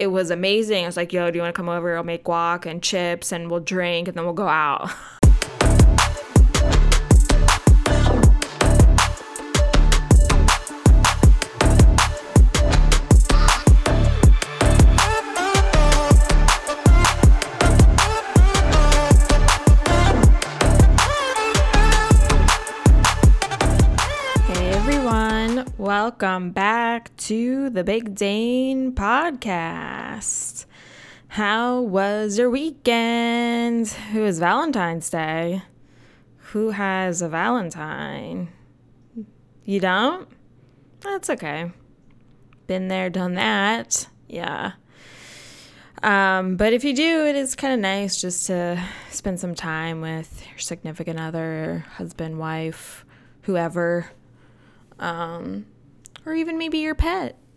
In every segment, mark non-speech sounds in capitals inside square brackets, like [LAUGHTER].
it was amazing. I was like, yo, do you want to come over? I'll make guac and chips and we'll drink and then we'll go out. Welcome back to the Big Dane podcast. How was your weekend? Who is Valentine's Day. Who has a Valentine? You don't? That's okay. Been there, done that. Yeah. Um, but if you do, it is kind of nice just to spend some time with your significant other, husband, wife, whoever, um, or even maybe your pet. [LAUGHS]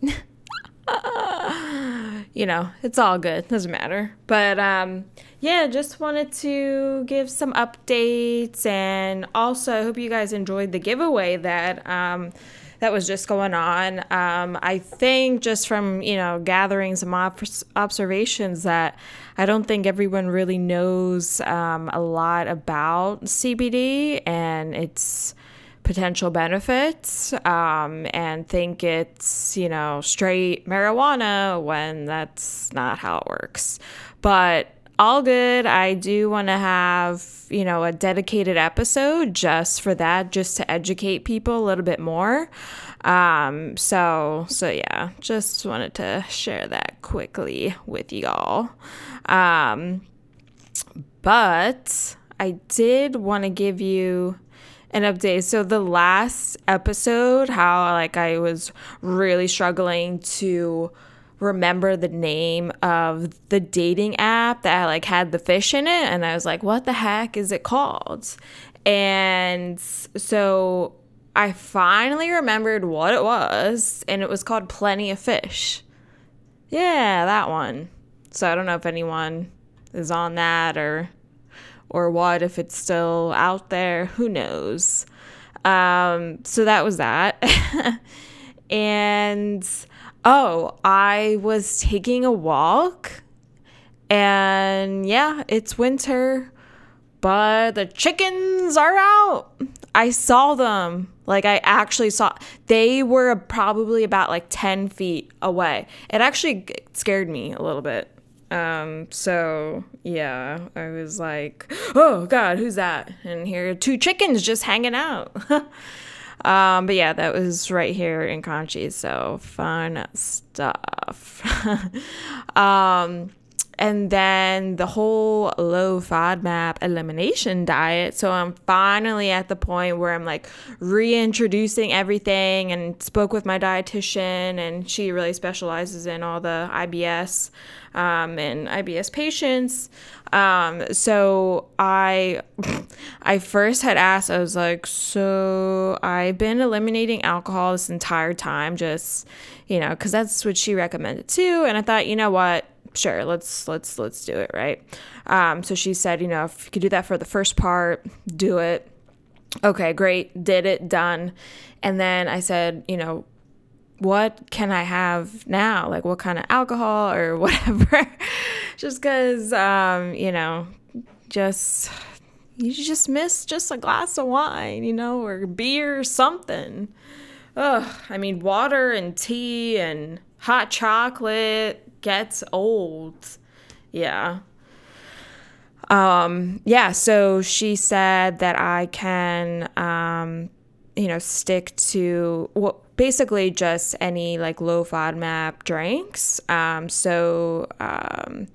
you know, it's all good. Doesn't matter. But um, yeah, just wanted to give some updates, and also I hope you guys enjoyed the giveaway that um, that was just going on. Um, I think just from you know gathering some op- observations that I don't think everyone really knows um, a lot about CBD and its potential benefits um, and think it's you know straight marijuana when that's not how it works. But all good. I do want to have you know a dedicated episode just for that just to educate people a little bit more. Um, so so yeah just wanted to share that quickly with y'all. Um, but i did want to give you an update. So the last episode, how like I was really struggling to remember the name of the dating app that like had the fish in it and I was like, what the heck is it called? And so I finally remembered what it was and it was called Plenty of Fish. Yeah, that one. So I don't know if anyone is on that or or what if it's still out there? Who knows? Um, so that was that. [LAUGHS] And oh i was taking a walk and yeah it's winter but the chickens are out. I saw them. Like i actually saw they were probably about like 10 feet away. It actually scared me a little bit um, so yeah, I was like, oh God, who's that? And here are two chickens just hanging out. [LAUGHS] um, but yeah, that was right here in Conshy. So fun stuff. [LAUGHS] um, and then the whole low FODMAP elimination diet. So I'm finally at the point where I'm like reintroducing everything and spoke with my dietitian, and she really specializes in all the IBS um, and IBS patients. Um, so I, [LAUGHS] I first had asked, I was like, so I've been eliminating alcohol this entire time, just you know, because that's what she recommended too. And I thought, you know what, sure, let's let's let's do it, right? Um, so she said, you know, if you could do that for the first part, do it. Okay, great, did it, done. And then I said, you know, what can I have now? Like, what kind of alcohol or [LAUGHS] whatever? Just because, um, you know, just you just miss just a glass of wine, you know, or beer or something. Ugh, I mean, water and tea and hot chocolate gets old. Yeah. Um, yeah, so she said that I can, um, you know, stick to what basically just any like low FODMAP drinks. Um, so um,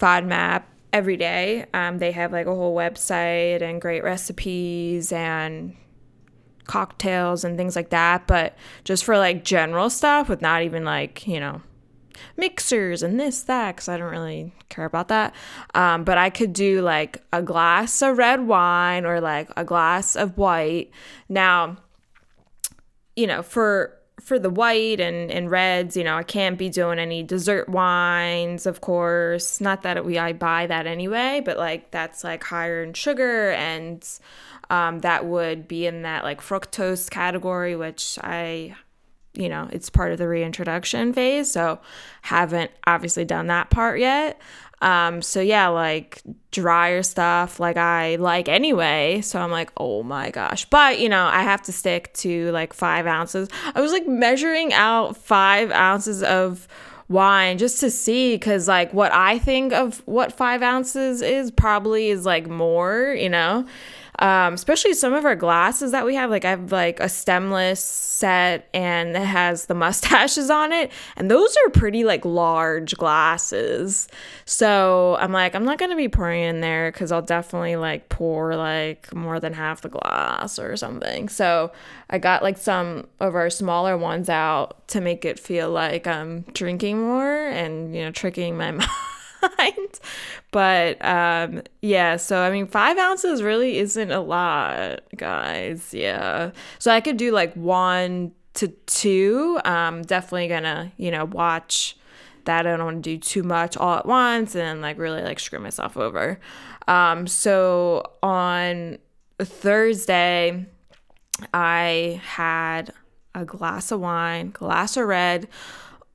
FODMAP every day. Um, they have like a whole website and great recipes and cocktails and things like that. But just for like general stuff with not even like, you know, mixers and this, that, because I don't really care about that. Um, but I could do like a glass of red wine or like a glass of white. Now, you know, for for the white and, and reds, you know, I can't be doing any dessert wines, of course. Not that we I buy that anyway, but like that's like higher in sugar and um, that would be in that like fructose category, which I you know, it's part of the reintroduction phase. So haven't obviously done that part yet. Um, so yeah, like drier stuff, like I like anyway. So I'm like, oh my gosh. But you know, I have to stick to like five ounces. I was like measuring out five ounces of wine just to see because like what i think of what five ounces is probably is like more you know um, especially some of our glasses that we have. Like I have like a stemless set and it has the mustaches on it, and those are pretty like large glasses. So I'm like, I'm not gonna be pouring in there because I'll definitely like pour like more than half the glass or something. So I got like some of our smaller ones out to make it feel like I'm drinking more and you know tricking my [LAUGHS] mind But um, yeah, so I mean, five ounces really isn't a lot, guys. Yeah. So I could do like one to two. Um, definitely gonna, you know, watch that. I don't want to do too much all at once and like really like screw myself over. Um, so on Thursday, I had a glass of wine, glass of red.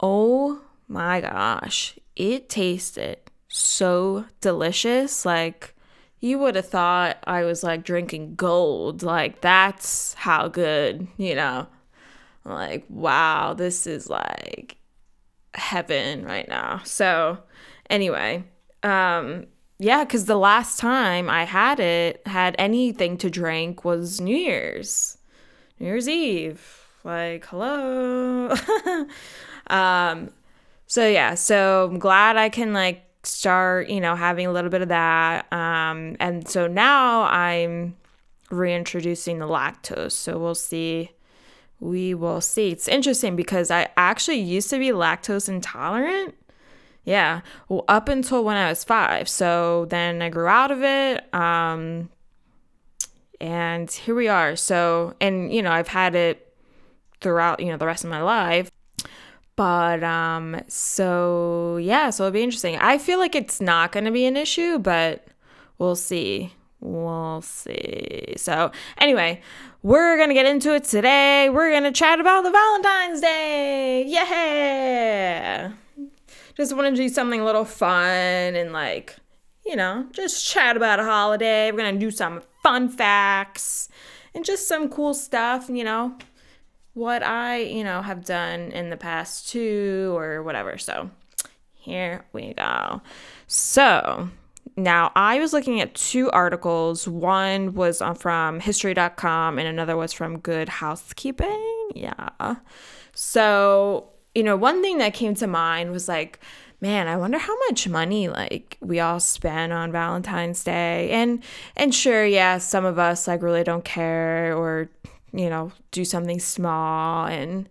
Oh my gosh, it tasted so delicious. Like, you would have thought I was like drinking gold. Like, that's how good, you know. Like, wow, this is like heaven right now. So, anyway, um, yeah, because the last time I had it, had anything to drink was New Year's, New Year's Eve. Like, hello. [LAUGHS] um, so yeah, so I'm glad I can like start, you know, having a little bit of that. Um, and so now I'm reintroducing the lactose. So we'll see. We will see. It's interesting because I actually used to be lactose intolerant. Yeah. Well, up until when I was five. So then I grew out of it. Um, and here we are. So, and, you know, I've had it throughout, you know, the rest of my life. But um so yeah, so it'll be interesting. I feel like it's not going to be an issue, but we'll see. We'll see. So, anyway, we're going to get into it today. We're going to chat about the Valentine's Day. Yeah. Just want to do something a little fun and like, you know, just chat about a holiday. We're going to do some fun facts and just some cool stuff, you know, what I, you know, have done in the past too or whatever. So here we go. So now I was looking at two articles. One was uh, from history.com and another was from Good Housekeeping. Yeah. So, you know, one thing that came to mind was like, man, I wonder how much money like we all spend on Valentine's Day. And and sure, yeah, some of us like really don't care or you know, do something small and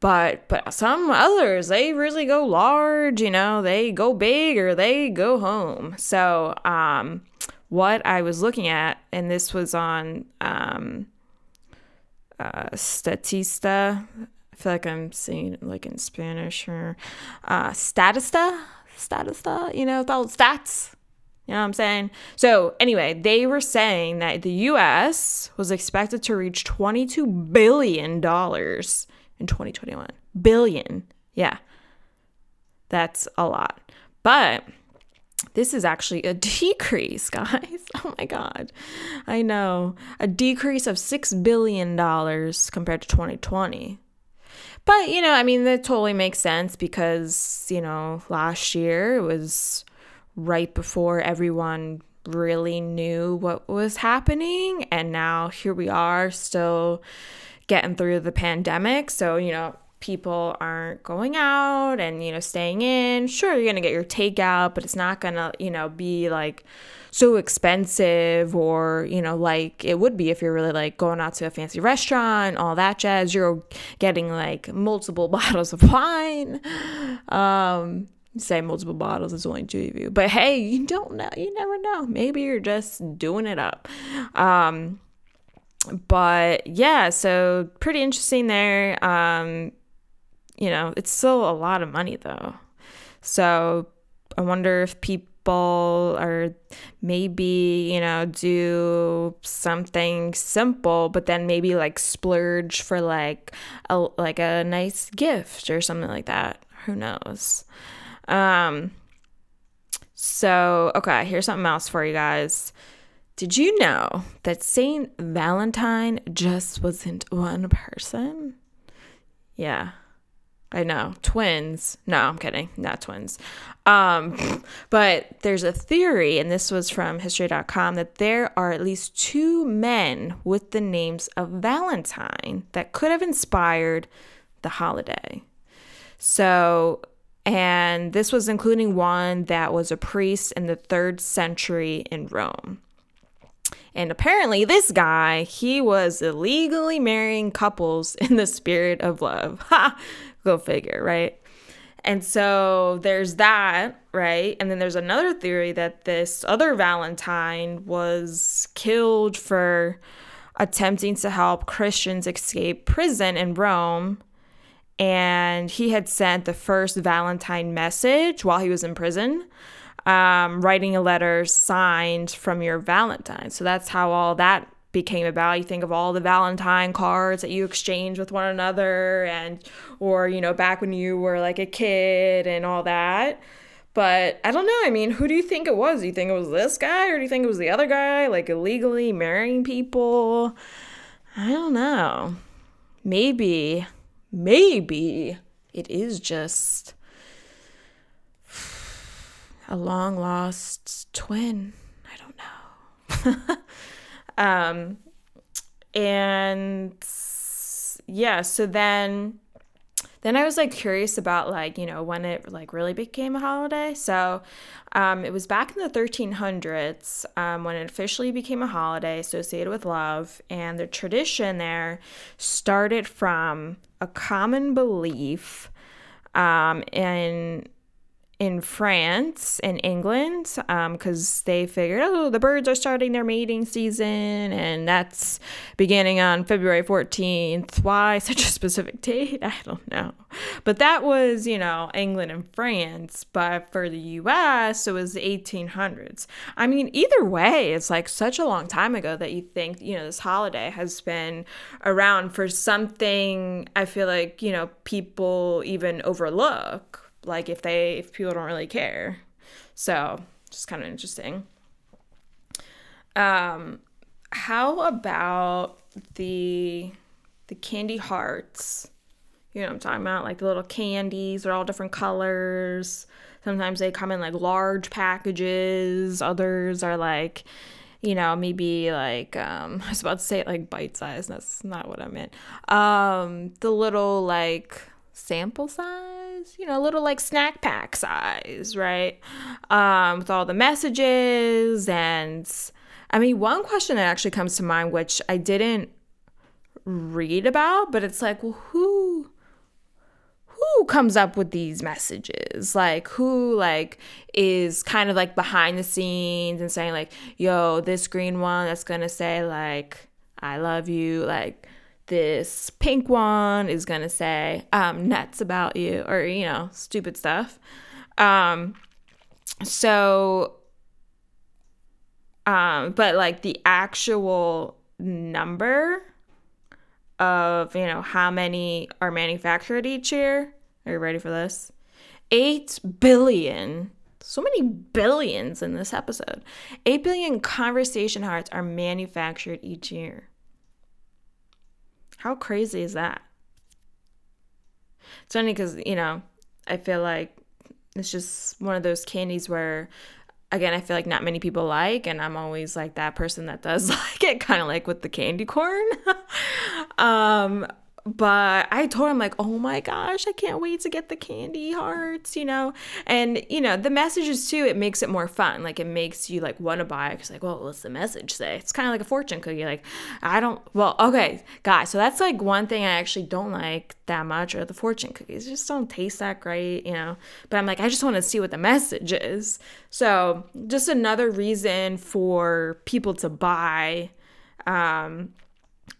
but but some others they really go large, you know, they go big or they go home. So, um what I was looking at and this was on um uh Statista I feel like I'm saying like in Spanish or uh, Statista, Statista, you know, the stats. You know what I'm saying? So, anyway, they were saying that the US was expected to reach $22 billion in 2021. Billion. Yeah. That's a lot. But this is actually a [LAUGHS] decrease, guys. Oh my God. I know. A decrease of $6 billion compared to 2020. But, you know, I mean, that totally makes sense because, you know, last year it was right before everyone really knew what was happening. And now here we are still getting through the pandemic. So, you know, people aren't going out and, you know, staying in. Sure, you're going to get your takeout, but it's not going to, you know, be like so expensive or, you know, like it would be if you're really like going out to a fancy restaurant, all that jazz. You're getting like multiple [LAUGHS] bottles of wine. Um, say multiple bottles it's only two of you. But hey you don't know you never know. Maybe you're just doing it up. Um but yeah so pretty interesting there. Um you know it's still a lot of money though. So i wonder if people or maybe, you know, do something simple, but then maybe like splurge for like a like a nice gift or something like that. Who knows? Um so, okay, here's something else for you guys. Did you know that Saint Valentine just wasn't one person? Yeah. I know. Twins. No, I'm kidding. Not twins. Um, [LAUGHS] but there's a theory, and this was from history.com, that there are at least two men with the names of Valentine that could have inspired the holiday. So, and this was including one that was a priest in the third century in Rome. And apparently, this guy, he was illegally marrying couples [LAUGHS] in the spirit of love. Ha! Go figure, right? And so there's that, right? And then there's another theory that this other Valentine was killed for attempting to help Christians escape prison in Rome. And he had sent the first Valentine message while he was in prison um, writing a letter signed from your Valentine. So that's how all that became about. You think of all the Valentine cards that you exchange with one another, and or you know back when you were like a kid and all that. But I don't know. I mean, who do you think it was? Do you think it was this guy, or do you think it was the other guy, like illegally marrying people? I don't know. Maybe, maybe it is just a long lost twin. I don't know. [LAUGHS] um, and yeah, so then then I was like curious about like, you know, when it like really became a holiday. So um, it was back in the 1300s um, when it officially became a holiday associated with love. And the tradition there started from a common belief um, in in France and England because um, they figured, oh, the birds are starting their mating season and that's beginning on February 14th. Why [LAUGHS] such a specific date? I don't know. But that was, you know, England and France. But for the US, it was the 1800s. I mean, either way, it's like such a long time ago that you think, you know, this holiday has been around for something I feel like, you know, people even overlook like if they if people don't really care. So just kind of interesting. Um how about the the candy hearts? You know what i'm talking about? Like the little candies they're all different colors. Sometimes they come in like large packages. Others are like you know maybe like um [LAUGHS] i was about to say like bite size. That's not what i meant. Um the little like sample size, you know, a little like snack pack size, right? Um, with all the messages. And I mean, one question that actually comes to mind, which I didn't read about, but it's like, well, who who comes up with these messages like who like is kind of like behind the scenes and saying like yo this green one that's gonna say like i love you like this pink one is gonna say um, nuts about you or you know stupid stuff. Um, so um, but like the actual number of you know how many are manufactured each year. Are you ready for this? 8 billion. So many billions in this episode. 8 billion conversation hearts are manufactured each year how crazy is that? It's funny because, you know, I feel like it's just one of those candies where again, I feel like not many people like, and I'm always like that person that does [LAUGHS] like it, kind of like with the candy corn. [LAUGHS] um, but I told him like, oh my gosh, I can't wait to get the candy hearts, you know. And you know, the messages too, it makes it more fun. Like it makes you like want to buy because like, well, what's the message say? It's kind of like a fortune cookie. Like, I don't. Well, okay, guys. So that's like one thing I actually don't like that much, or the fortune cookies just don't taste that great, you know. But I'm like, I just want to see what the message is. So just another reason for people to buy. Um,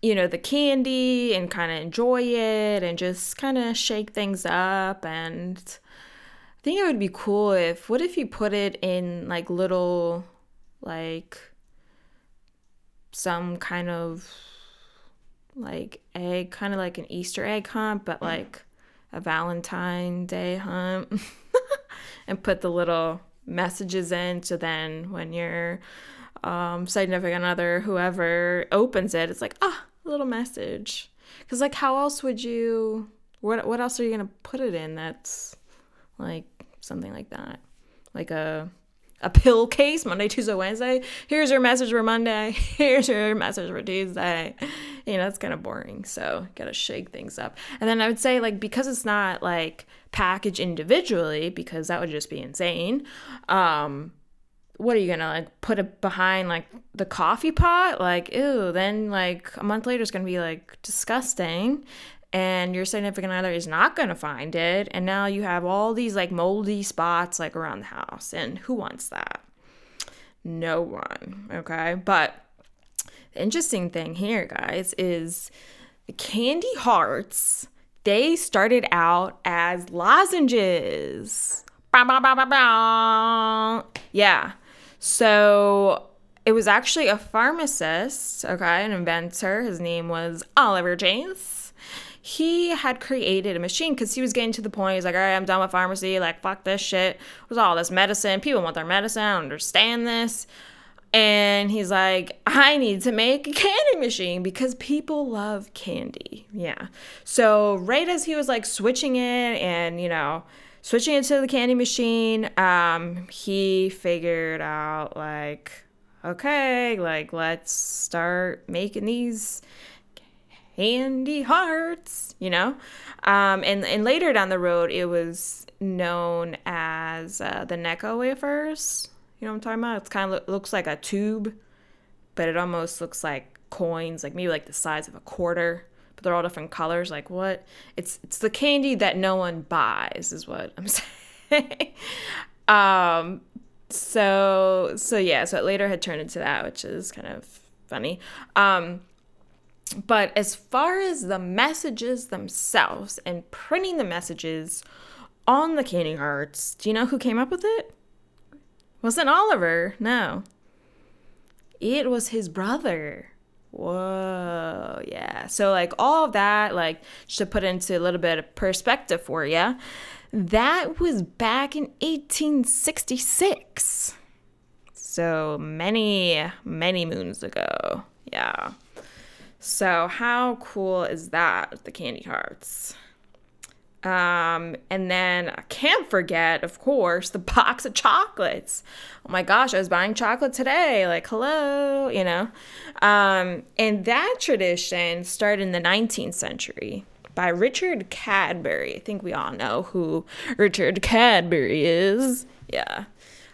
you know, the candy and kind of enjoy it and just kind of shake things up. And I think it would be cool if what if you put it in like little like some kind of like egg, kind of like an Easter egg hunt, but like a Valentine Day hunt, [LAUGHS] and put the little messages in. So then when your um, significant other, whoever opens it, it's like, ah, a little message. Because like, how else would you? What what else are you gonna put it in? That's like something like that, like a a pill case Monday, Tuesday, Wednesday. Here's your message for Monday. [LAUGHS] Here's your message for Tuesday. You know, it's kind of boring. So, gotta shake things up. And then I would say, like, because it's not like packaged individually, because that would just be insane. Um, what are you gonna like put it behind like the coffee pot? Like, ew, then like a month later it's gonna be like disgusting. And your significant other is not to find it. And now you have all these like moldy spots like around the house. And who wants that? No one okay? But the interesting thing here guys is the candy hearts they started out as lozenges. Yeah so it was actually a pharmacist okay an inventor his name was oliver james he had created a machine because he was getting to the point. He's like, all right, I'm done with pharmacy. Like, fuck this shit. With all this medicine. People want their medicine. I understand this. And he's like, I need to make a candy machine because people love candy. Yeah. So, right as he was like switching it and, you know, switching it to the candy machine, um, he figured out, like, okay, like, let's start making these Candy Hearts, you know? Um, and, and later down the road, it was known as uh, the Necco wafers. You know what I'm talking about? It's kind of lo- looks like a tube, but it almost looks like coins, like maybe like the size of a quarter. They're all different colors. Like what? It's it's the candy that no one buys, is what I'm [LAUGHS] saying. um, so so yeah. So it later had turned into that, which is kind of funny. Um, but as far as the messages themselves and printing the messages on the candy hearts, do you know who came up with it? Wasn't Oliver? No. It was his brother. Whoa, yeah. So, like, all of that, like, to put into a little bit of perspective for you, that was back in 1866. So, many, many moons ago. Yeah. So, how cool is that, the candy hearts? Um, and then I can't forget, of course, the [LAUGHS] box of chocolates. Oh my gosh, I was buying chocolate today. Like, hello, you know? Um, and that tradition started in the 19th century by Richard Cadbury. I think we all know who Richard Cadbury is. Yeah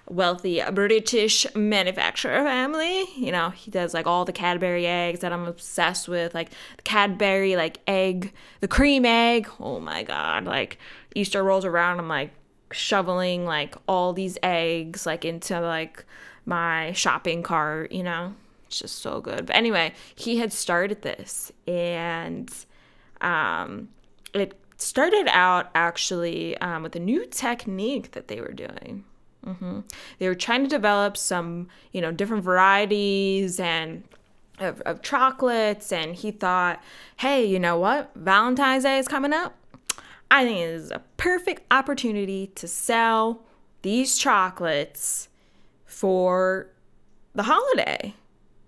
wealthy British manufacturer family. You know, he does like all the Cadbury eggs that I'm obsessed with, like the Cadbury like egg, the cream egg. Oh my god! Like Easter rolls around, I'm like shoveling like all these eggs like into like my shopping cart. You know, it's just so good. But anyway, he had started this, and um, it started out actually um, with a new technique that they were doing Mm-hmm. They were trying to develop some, you know, different varieties and of, of chocolates, and he thought, hey, you know what? Valentine's Day is coming up. I think it is a perfect opportunity to sell these chocolates for the holiday.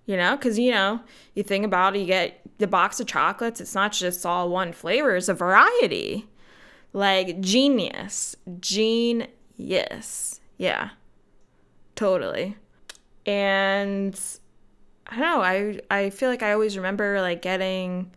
You know, because, you know, you think about it, you get the box of chocolates, it's not just all one flavor, it's a variety. Like, genius. Genius. Yeah. Totally. And I don't know, I I feel like I always remember like getting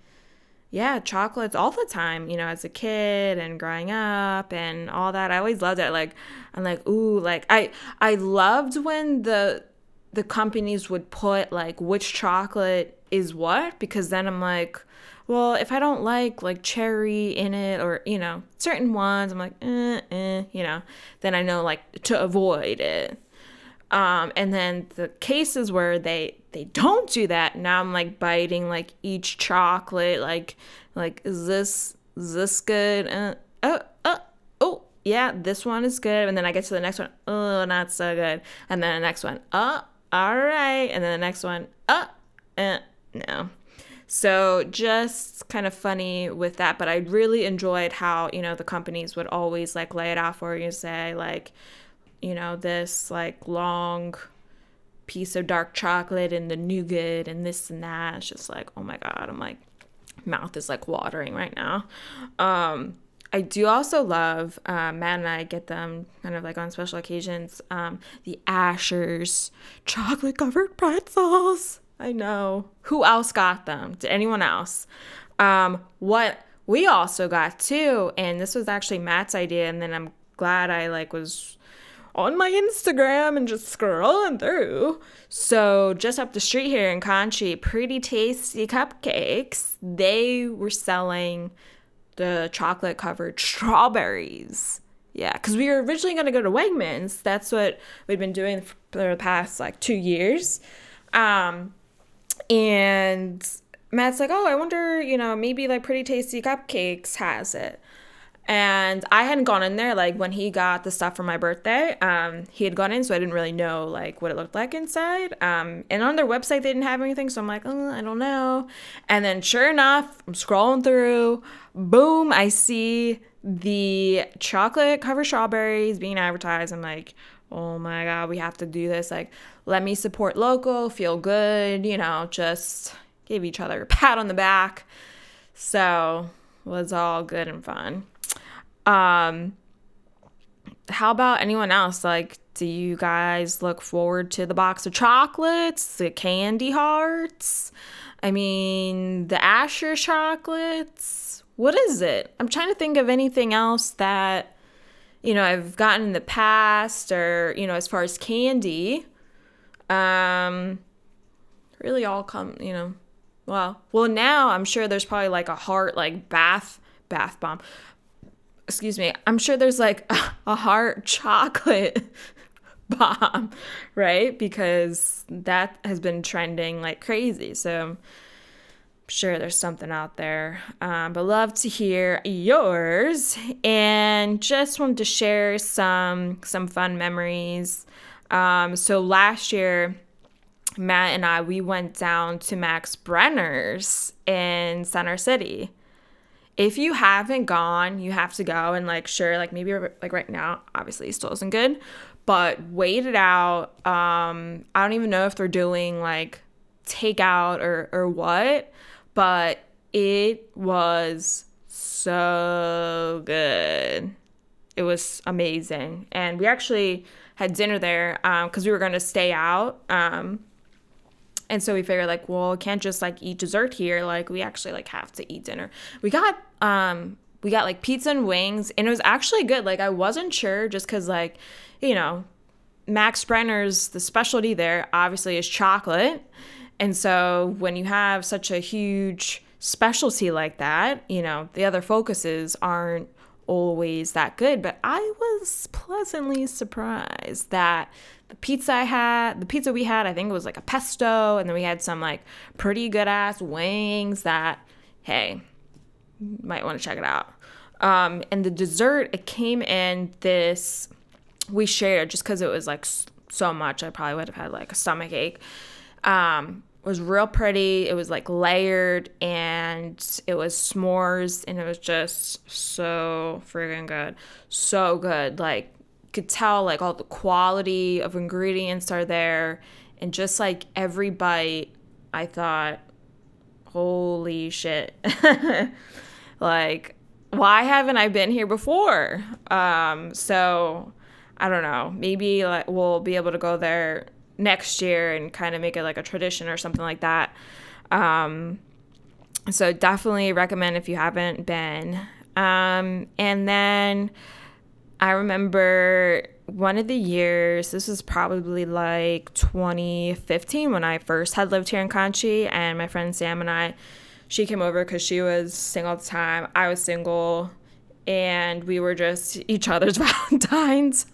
yeah, chocolates all the time, you know, as a kid and growing up and all that. I always loved it. Like I'm like, ooh, like I I loved when the the companies would put like which chocolate is what because then I'm like, well, if I don't like like cherry in it or, you know, certain ones, I'm like, eh, eh, you know, then I know like to avoid it. Um, and then the cases where they they don't do that, now I'm like biting like each chocolate, like like is this is this good? Uh, oh oh oh yeah, this one is good. And then I get to the next one, oh, not so good. And then the next one, oh, all right. And then the next one, oh, eh, no. So just kind of funny with that, but I really enjoyed how, you know, the companies would always like lay it out for you, say like, you know, this like long piece of dark chocolate and the nougat and this and that. It's just like, oh my God. I'm like, mouth is like watering right now. Um, I do also love, uh, Matt and I get them kind of like on special occasions, um, the Asher's chocolate covered pretzels. I know. Who else got them? Did anyone else? Um, what we also got too, and this was actually Matt's idea, and then I'm glad I like was on my Instagram and just scrolling through. So just up the street here in Conshy, pretty tasty cupcakes. They were selling the chocolate covered strawberries. Yeah, because we were originally going to go to Wegmans. That's what we'd been doing for the past like two years. Um, and Matt's like, oh, I wonder, you know, maybe like Pretty Tasty Cupcakes has it. And I hadn't gone in there like when he got the stuff for my birthday. Um, he had gone in, so I didn't really know like what it looked like inside. Um, and on their website they didn't have anything, so I'm like, oh, I don't know. And then sure enough, I'm scrolling through, boom, I see the chocolate covered strawberries being advertised. I'm like, oh my god, we have to do this. Like, let me support local, feel good, you know, just give each other a pat on the back. So was all good and fun. Um, how about anyone else? Like, do you guys look forward to the box of chocolates, the candy hearts? I mean, the Asher chocolates? What is it? I'm trying to think of anything else that, you know, I've gotten in the past or, you know, as far as candy. Um, really all come, you know, well, well, now I'm sure there's probably like a heart, like bath, bath bomb excuse me, I'm sure there's like [LAUGHS] a heart chocolate [LAUGHS] bomb, right? Because that has been trending like crazy. So sure there's something out there. Um, but love to hear yours and just wanted to share some some fun memories. Um, so last year Matt and I we went down to Max Brenner's in Center City if you haven't gone, you have to go and like sure, like maybe like right now, obviously still isn't good, but wait it out. Um, I don't even know if they're doing like takeout or or what, but it was so good. It was amazing, and we actually had dinner there because um, we were going to stay out. Um, and so we figured like, well, can't just like eat dessert here. Like we actually like have to eat dinner. We got um we got like pizza and wings and it was actually good. Like I wasn't sure just cuz like, you know, Max Brenner's the specialty there obviously is chocolate. And so when you have such a huge specialty like that, you know, the other focuses aren't always that good, but I was pleasantly surprised that the pizza I had, the pizza we had, I think it was like a pesto, and then we had some like pretty good ass wings that, hey, might want to check it out. Um, and the dessert, it came in this, we shared just because it was like so much. I probably would have had like a stomach ache. Um, was real pretty. It was like layered and it was s'mores and it was just so friggin' good. So good. Like could tell like all the quality of ingredients are there and just like every bite I thought holy shit. [LAUGHS] like why haven't I been here before? Um so I don't know. Maybe like we'll be able to go there next year and kind of make it like a tradition or something like that. Um, so definitely recommend if you haven't been. Um, and then I remember one of the years, this was probably like 2015 when I first had lived here in Conshy, and my friend Sam and I, she came over because she was single at the time. I was single, and we were just each other's [LAUGHS] Valentines.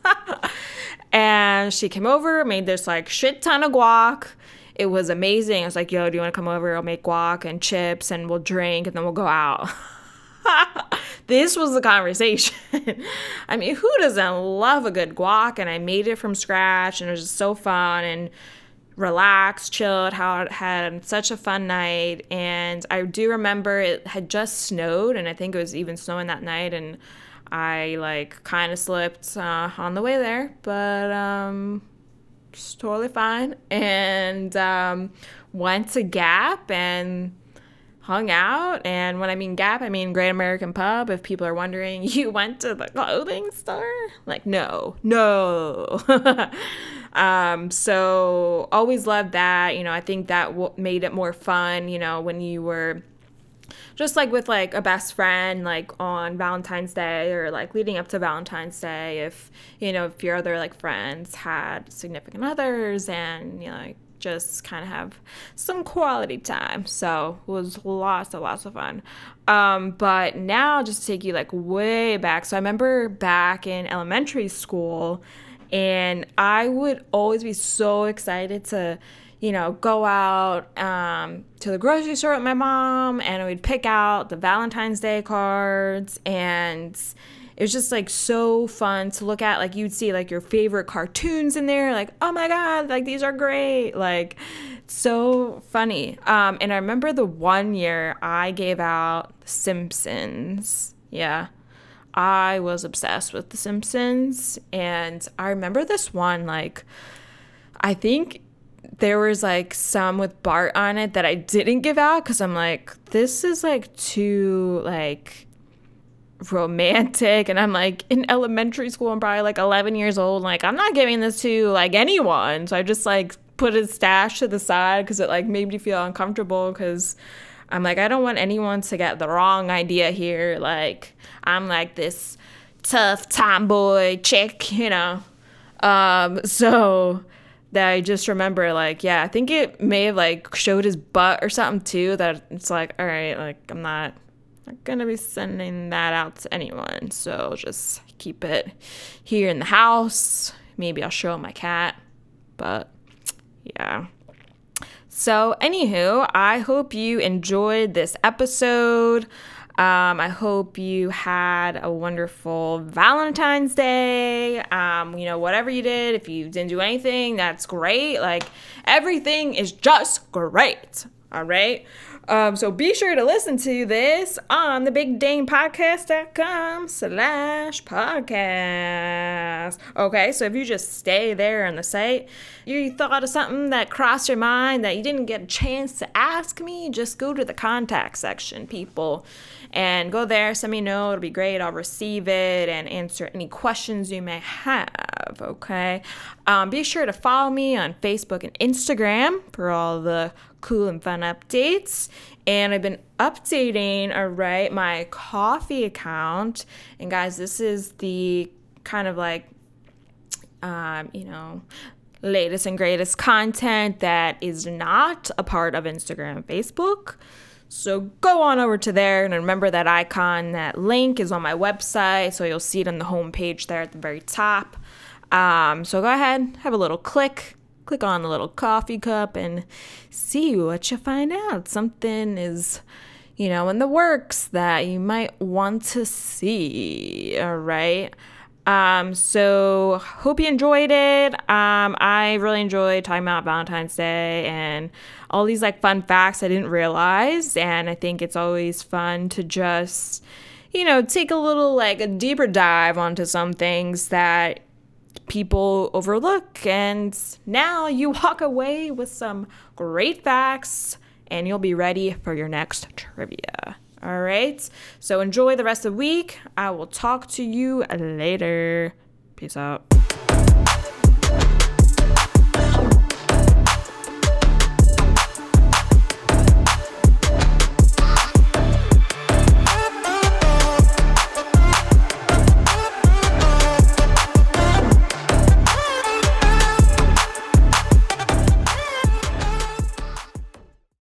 And she came over, made this like shit ton of guac. It was amazing. I was like, yo, do you want to come over? I'll make guac and chips and we'll drink and then we'll go out. [LAUGHS] this was the conversation. [LAUGHS] I mean, who doesn't love a good guac? And I made it from scratch, and it was just so fun and relaxed, chilled, how had such a fun night. And I do remember it had just snowed, and I think it was even snowing that night, and I like kind of slipped uh, on the way there, but um, it's totally fine. And um, went to Gap and hung out. And when I mean Gap, I mean Great American Pub. If people are wondering, [LAUGHS] you went to the clothing store? Like, no, no. [LAUGHS] um, so always loved that. You know, I think that w- made it more fun, you know, when you were just like with like a best friend like on valentine's day or like leading up to valentine's day if you know if your other like friends had significant others and you know like just kind of have some quality time. So it was lots and lots of fun. Um, but now, just to take you like way back. So I remember back in elementary school, and I would always be so excited to, you know, go out um, to the grocery store with my mom, and we'd pick out the Valentine's Day cards and it was just like so fun to look at. Like you'd see like your favorite cartoons in there, like, oh my God, like these are great. Like so funny. Um, and I remember the one year I gave out Simpsons. Yeah. I was obsessed with The Simpsons. And I remember this one, like, I think there was like some with Bart on it that I didn't give out because I'm like, this is like too, like, romantic and I'm like in elementary school I'm probably like 11 years old like I'm not giving this to like anyone so I just like put a stash to the side because it like made me feel uncomfortable because I'm like I don't want anyone to get the wrong idea here like I'm like this tough tomboy chick you know um so that I just remember like yeah I think it may have like showed his butt or something too that it's like all right like I'm not not gonna be sending that out to anyone. So just keep it here in the house. Maybe I'll show my cat. But yeah. So, anywho, I hope you enjoyed this episode. Um, I hope you had a wonderful Valentine's Day. Um, you know, whatever you did, if you didn't do anything, that's great. Like, everything is just great. All right. Um, so be sure to listen to this on the bigdanepodcast.com slash podcast. Okay, so if you just stay there on the site, you thought of something that crossed your mind that you didn't get a chance to ask me, just go to the contact section, people, and go there, send me a note. It'll be great. I'll receive it and answer any questions you may have. Okay. Um, be sure to follow me on Facebook and Instagram for all the cool and fun updates. And I've been updating, all right, my Ko-fi account. And guys, this is the kind of like, um, you know, latest and greatest content that is not a part of Instagram and Facebook. So go on over to there and remember that icon, that link is on my website. So you'll see it on the homepage there at the very top. Um, so go ahead, have a little click, click on the little coffee cup and see what you find out. Something is, you know, in the works that you might want to see. All right. Um, so hope you enjoyed it. Um, I really enjoyed talking about Valentine's Day and all these like fun facts I didn't realize. And I think it's always fun to just, you know, take a little like a deeper dive onto some things that people overlook. And now you walk away with some great facts and you'll be ready for your next trivia. All right. So enjoy the rest of the week. I will talk to you later. Peace out.